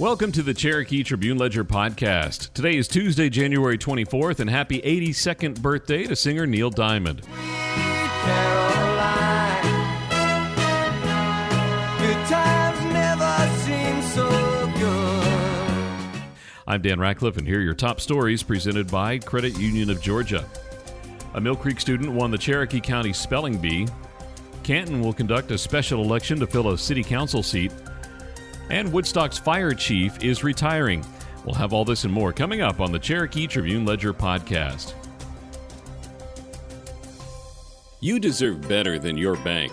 Welcome to the Cherokee Tribune Ledger podcast. Today is Tuesday, January 24th, and happy 82nd birthday to singer Neil Diamond. I'm Dan Ratcliffe, and here are your top stories presented by Credit Union of Georgia. A Mill Creek student won the Cherokee County Spelling Bee. Canton will conduct a special election to fill a city council seat. And Woodstock's fire chief is retiring. We'll have all this and more coming up on the Cherokee Tribune Ledger podcast. You deserve better than your bank.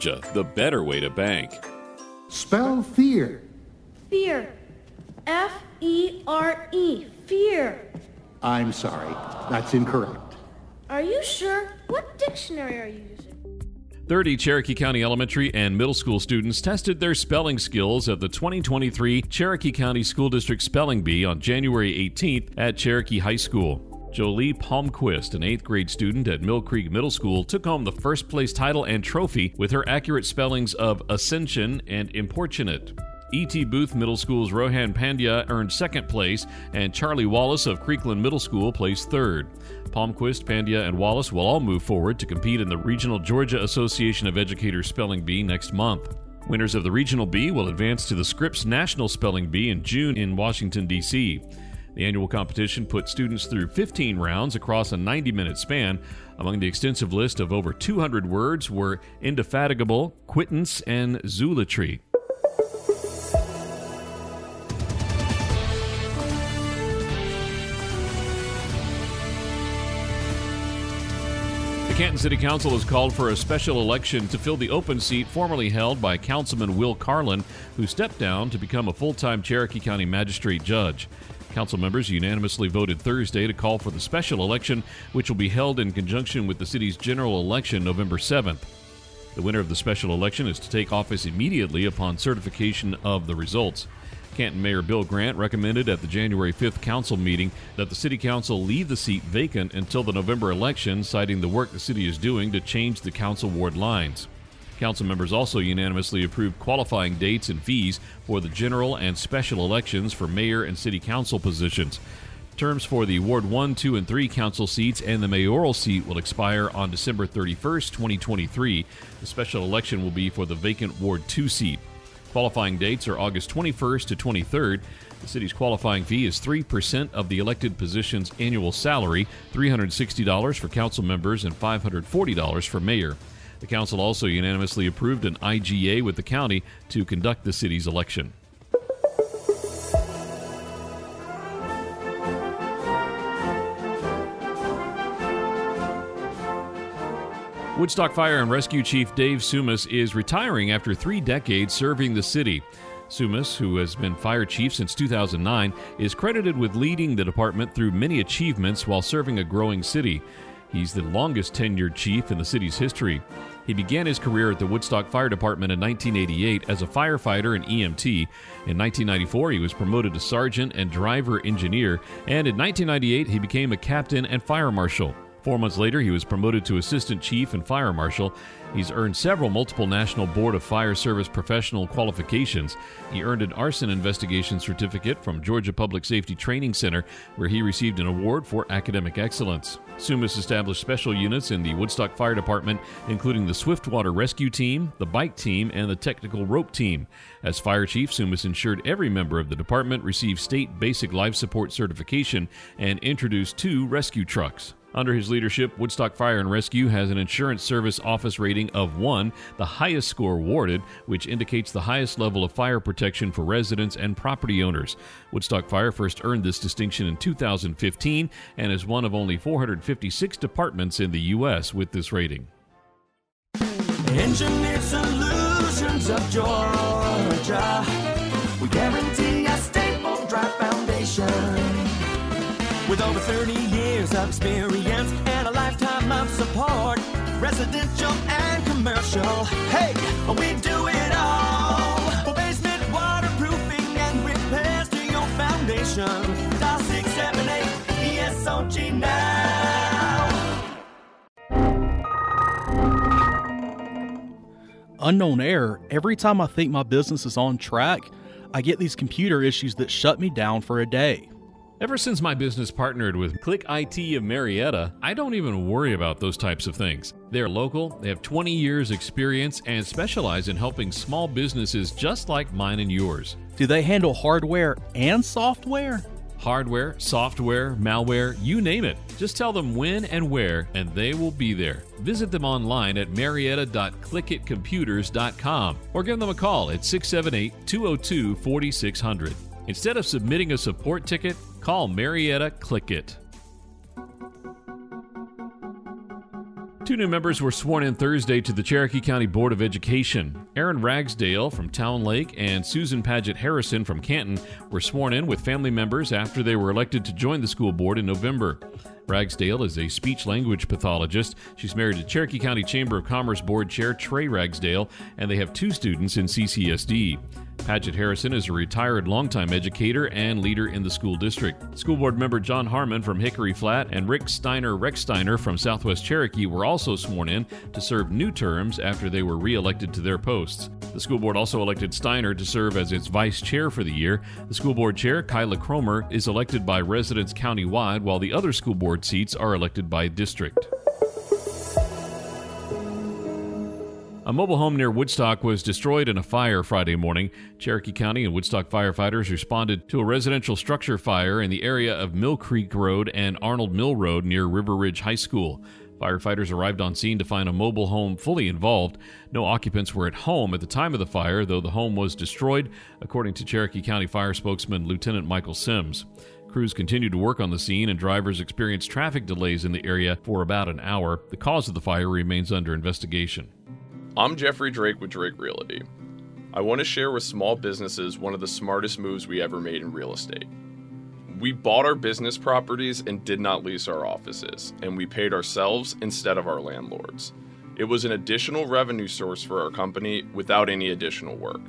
Georgia, the better way to bank. Spell fear. Fear. F E R E. Fear. I'm sorry. That's incorrect. Are you sure? What dictionary are you using? 30 Cherokee County elementary and middle school students tested their spelling skills at the 2023 Cherokee County School District Spelling Bee on January 18th at Cherokee High School. Jolie Palmquist, an eighth grade student at Mill Creek Middle School, took home the first place title and trophy with her accurate spellings of ascension and importunate. E.T. Booth Middle School's Rohan Pandya earned second place, and Charlie Wallace of Creekland Middle School placed third. Palmquist, Pandya, and Wallace will all move forward to compete in the Regional Georgia Association of Educators Spelling Bee next month. Winners of the Regional Bee will advance to the Scripps National Spelling Bee in June in Washington, D.C. The annual competition put students through 15 rounds across a 90 minute span. Among the extensive list of over 200 words were indefatigable, quittance, and zoolatry. The Canton City Council has called for a special election to fill the open seat formerly held by Councilman Will Carlin, who stepped down to become a full time Cherokee County magistrate judge. Council members unanimously voted Thursday to call for the special election, which will be held in conjunction with the city's general election November 7th. The winner of the special election is to take office immediately upon certification of the results. Canton Mayor Bill Grant recommended at the January 5th council meeting that the city council leave the seat vacant until the November election, citing the work the city is doing to change the council ward lines. Council members also unanimously approved qualifying dates and fees for the general and special elections for mayor and city council positions. Terms for the Ward 1, 2, and 3 council seats and the mayoral seat will expire on December 31st, 2023. The special election will be for the vacant Ward 2 seat. Qualifying dates are August 21st to 23rd. The city's qualifying fee is 3% of the elected position's annual salary, $360 for council members and $540 for mayor. The council also unanimously approved an IGA with the county to conduct the city's election. Woodstock Fire and Rescue Chief Dave Sumas is retiring after three decades serving the city. Sumas, who has been fire chief since 2009, is credited with leading the department through many achievements while serving a growing city. He's the longest tenured chief in the city's history. He began his career at the Woodstock Fire Department in 1988 as a firefighter and EMT. In 1994, he was promoted to sergeant and driver engineer, and in 1998, he became a captain and fire marshal. Four months later, he was promoted to assistant chief and fire marshal. He's earned several multiple National Board of Fire Service professional qualifications. He earned an arson investigation certificate from Georgia Public Safety Training Center, where he received an award for academic excellence. Sumas established special units in the Woodstock Fire Department, including the Swiftwater Rescue Team, the Bike Team, and the Technical Rope Team. As fire chief, Sumas ensured every member of the department received state basic life support certification and introduced two rescue trucks. Under his leadership, Woodstock Fire and Rescue has an insurance service office rating of 1, the highest score awarded, which indicates the highest level of fire protection for residents and property owners. Woodstock Fire first earned this distinction in 2015 and is one of only 456 departments in the U.S. with this rating. Engineered solutions of Georgia. We guarantee a dry foundation with over 30 years of experience and a lifetime of support. Residential and commercial. Hey, we do it all. Basement waterproofing and repairs to your foundation. Dial 678 ESOG now. Unknown error. Every time I think my business is on track, I get these computer issues that shut me down for a day. Ever since my business partnered with Click IT of Marietta, I don't even worry about those types of things. They're local, they have 20 years experience and specialize in helping small businesses just like mine and yours. Do they handle hardware and software? Hardware, software, malware, you name it. Just tell them when and where, and they will be there. Visit them online at marietta.clickitcomputers.com or give them a call at 678 202 4600. Instead of submitting a support ticket, call Marietta Click IT. Two new members were sworn in Thursday to the Cherokee County Board of Education. Erin Ragsdale from Town Lake and Susan Paget Harrison from Canton were sworn in with family members after they were elected to join the school board in November. Ragsdale is a speech language pathologist. She's married to Cherokee County Chamber of Commerce Board Chair Trey Ragsdale, and they have two students in CCSD. Paget Harrison is a retired longtime educator and leader in the school district. School board member John Harmon from Hickory Flat and Rick Steiner Recksteiner from Southwest Cherokee were also sworn in to serve new terms after they were re-elected to their posts. The school board also elected Steiner to serve as its vice chair for the year. The school board chair, Kyla Cromer, is elected by residents countywide, while the other school board seats are elected by district. A mobile home near Woodstock was destroyed in a fire Friday morning. Cherokee County and Woodstock firefighters responded to a residential structure fire in the area of Mill Creek Road and Arnold Mill Road near River Ridge High School. Firefighters arrived on scene to find a mobile home fully involved. No occupants were at home at the time of the fire, though the home was destroyed, according to Cherokee County Fire spokesman Lieutenant Michael Sims. Crews continued to work on the scene, and drivers experienced traffic delays in the area for about an hour. The cause of the fire remains under investigation. I'm Jeffrey Drake with Drake Realty. I want to share with small businesses one of the smartest moves we ever made in real estate. We bought our business properties and did not lease our offices, and we paid ourselves instead of our landlords. It was an additional revenue source for our company without any additional work.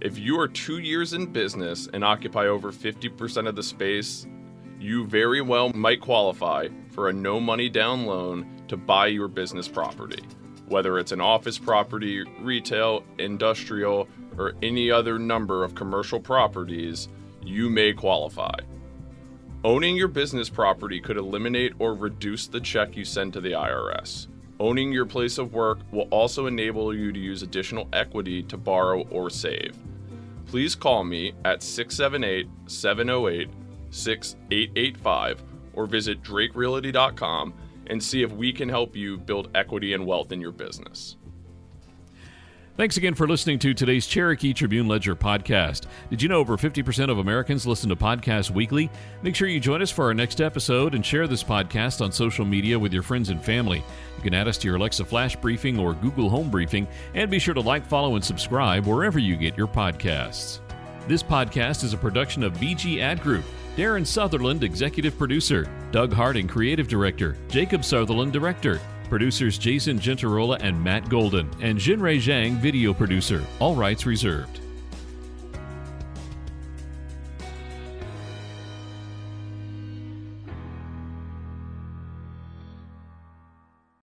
If you are two years in business and occupy over 50% of the space, you very well might qualify for a no money down loan to buy your business property. Whether it's an office property, retail, industrial, or any other number of commercial properties, you may qualify. Owning your business property could eliminate or reduce the check you send to the IRS. Owning your place of work will also enable you to use additional equity to borrow or save. Please call me at 678 708 6885 or visit drakerealty.com and see if we can help you build equity and wealth in your business. Thanks again for listening to today's Cherokee Tribune Ledger podcast. Did you know over 50% of Americans listen to podcasts weekly? Make sure you join us for our next episode and share this podcast on social media with your friends and family. You can add us to your Alexa Flash Briefing or Google Home Briefing, and be sure to like, follow, and subscribe wherever you get your podcasts. This podcast is a production of BG Ad Group. Darren Sutherland, Executive Producer. Doug Harding, Creative Director. Jacob Sutherland, Director. Producers Jason Gentarola and Matt Golden. And Jinrei Zhang, Video Producer. All rights reserved.